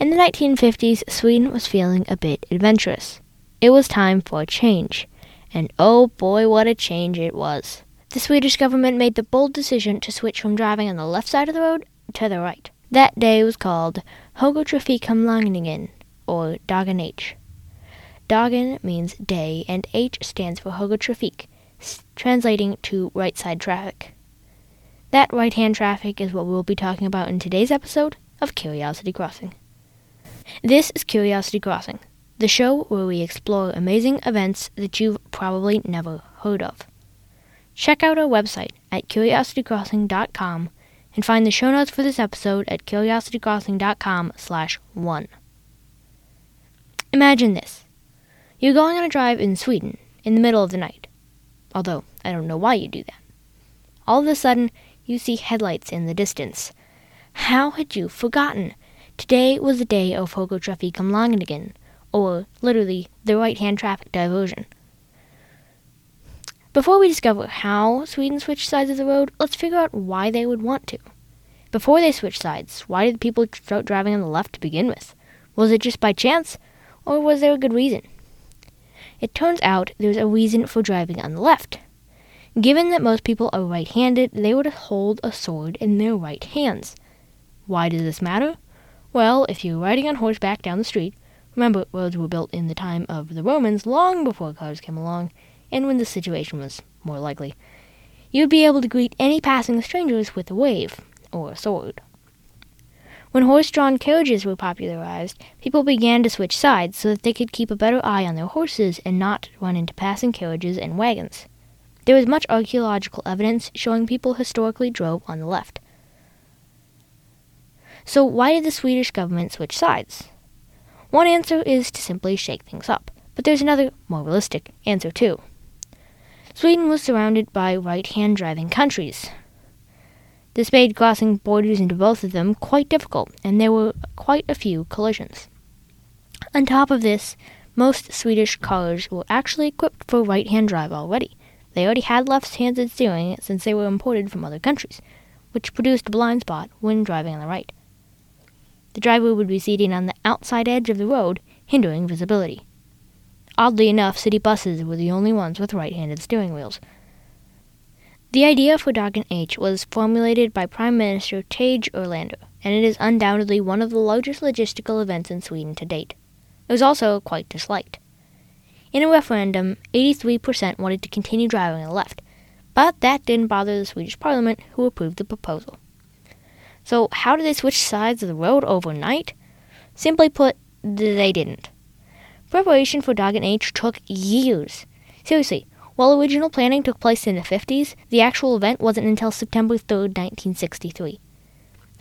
In the 1950s, Sweden was feeling a bit adventurous. It was time for a change. And oh boy, what a change it was. The Swedish government made the bold decision to switch from driving on the left side of the road to the right. That day was called Högertrafikomläggningen, or Dagen H. Dagen means day, and H stands for Högertrafik, translating to right side traffic. That right hand traffic is what we'll be talking about in today's episode of Curiosity Crossing. This is Curiosity Crossing, the show where we explore amazing events that you've probably never heard of. Check out our website at curiositycrossing.com and find the show notes for this episode at curiositycrossing.com slash 1. Imagine this. You're going on a drive in Sweden in the middle of the night. Although, I don't know why you do that. All of a sudden, you see headlights in the distance. How had you forgotten? Today was the day of Högertrafikomläggningen, or literally the right-hand traffic diversion. Before we discover how Sweden switched sides of the road, let's figure out why they would want to. Before they switched sides, why did people start driving on the left to begin with? Was it just by chance, or was there a good reason? It turns out there's a reason for driving on the left. Given that most people are right handed, they would hold a sword in their right hands. Why does this matter? Well, if you're riding on horseback down the street, remember roads were built in the time of the Romans long before cars came along, and when the situation was more likely, you'd be able to greet any passing strangers with a wave or a sword. When horse drawn carriages were popularized, people began to switch sides so that they could keep a better eye on their horses and not run into passing carriages and wagons. There is much archaeological evidence showing people historically drove on the left. So, why did the Swedish government switch sides? One answer is to simply shake things up, but there's another, more realistic, answer too. Sweden was surrounded by right hand driving countries. This made crossing borders into both of them quite difficult, and there were quite a few collisions. On top of this, most Swedish cars were actually equipped for right hand drive already. They already had left-handed steering since they were imported from other countries, which produced a blind spot when driving on the right. The driver would be seating on the outside edge of the road, hindering visibility. Oddly enough, city buses were the only ones with right-handed steering wheels. The idea for Dagen H was formulated by Prime Minister Tage Erlander, and it is undoubtedly one of the largest logistical events in Sweden to date. It was also quite disliked. In a referendum, 83% wanted to continue driving on the left, but that didn't bother the Swedish parliament, who approved the proposal. So, how did they switch sides of the road overnight? Simply put, they didn't. Preparation for Dagen H took years. Seriously, while original planning took place in the 50s, the actual event wasn't until September 3, 1963.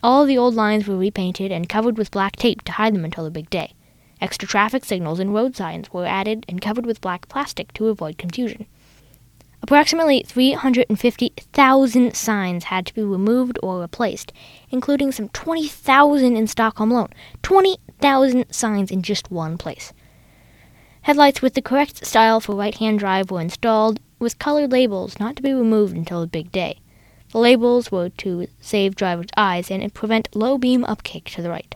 All the old lines were repainted and covered with black tape to hide them until the big day. Extra traffic signals and road signs were added and covered with black plastic to avoid confusion. Approximately 350,000 signs had to be removed or replaced, including some 20,000 in Stockholm alone. 20,000 signs in just one place. Headlights with the correct style for right hand drive were installed, with colored labels not to be removed until the big day. The labels were to save drivers' eyes and prevent low beam upkick to the right.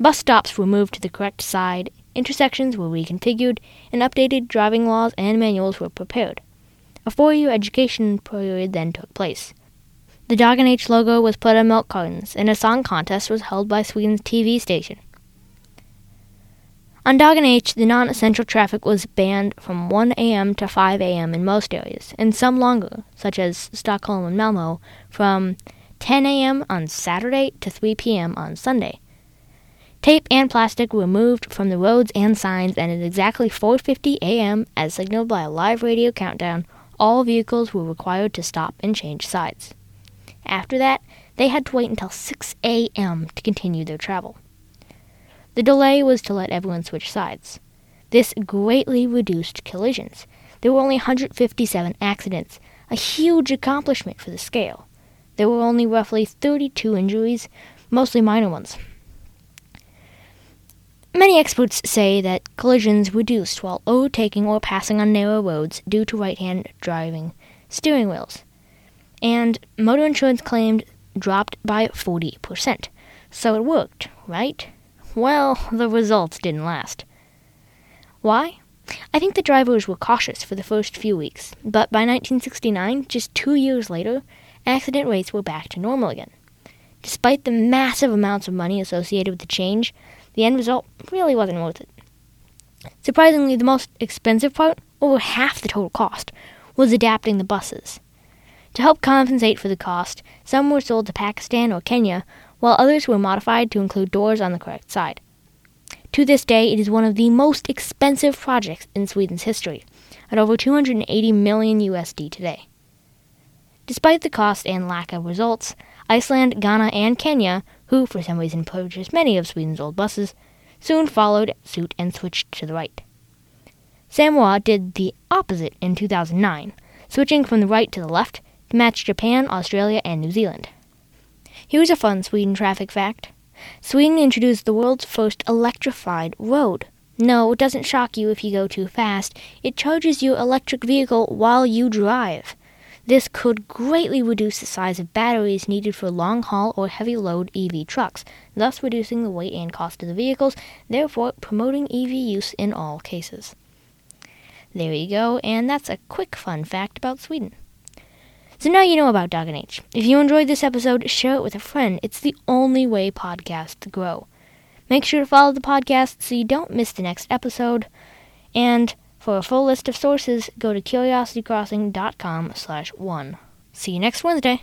Bus stops were moved to the correct side, intersections were reconfigured, and updated driving laws and manuals were prepared. A four year education period then took place. The Dagen H logo was put on milk cartons, and a song contest was held by Sweden's TV station. On Dagen H, the non essential traffic was banned from 1 a.m. to 5 a.m. in most areas, and some longer, such as Stockholm and Malmo, from 10 a.m. on Saturday to 3 p.m. on Sunday. Tape and plastic were removed from the roads and signs, and at exactly 4:50 a.m., as signaled by a live radio countdown, all vehicles were required to stop and change sides. After that, they had to wait until 6 a.m. to continue their travel. The delay was to let everyone switch sides. This greatly reduced collisions. There were only 157 accidents, a huge accomplishment for the scale. There were only roughly 32 injuries, mostly minor ones. Many experts say that collisions reduced while overtaking or passing on narrow roads due to right hand driving steering wheels. And motor insurance claims dropped by 40%. So it worked, right? well, the results didn't last. Why? I think the drivers were cautious for the first few weeks, but by 1969, just two years later, accident rates were back to normal again. Despite the massive amounts of money associated with the change, the end result really wasn't worth it. Surprisingly, the most expensive part, over half the total cost, was adapting the buses. To help compensate for the cost, some were sold to Pakistan or Kenya, while others were modified to include doors on the correct side. To this day, it is one of the most expensive projects in Sweden's history, at over 280 million USD today. Despite the cost and lack of results, Iceland, Ghana, and Kenya, who for some reason purchased many of Sweden's old buses, soon followed suit and switched to the right. Samoa did the opposite in 2009, switching from the right to the left to match Japan, Australia, and New Zealand. Here's a fun Sweden traffic fact Sweden introduced the world's first electrified road. No, it doesn't shock you if you go too fast, it charges your electric vehicle while you drive. This could greatly reduce the size of batteries needed for long haul or heavy load EV trucks, thus reducing the weight and cost of the vehicles, therefore promoting EV use in all cases. There you go, and that's a quick fun fact about Sweden. So now you know about Dagen H. If you enjoyed this episode, share it with a friend. It's the only way podcasts grow. Make sure to follow the podcast so you don't miss the next episode. And for a full list of sources, go to curiositycrossing.com slash one. See you next Wednesday.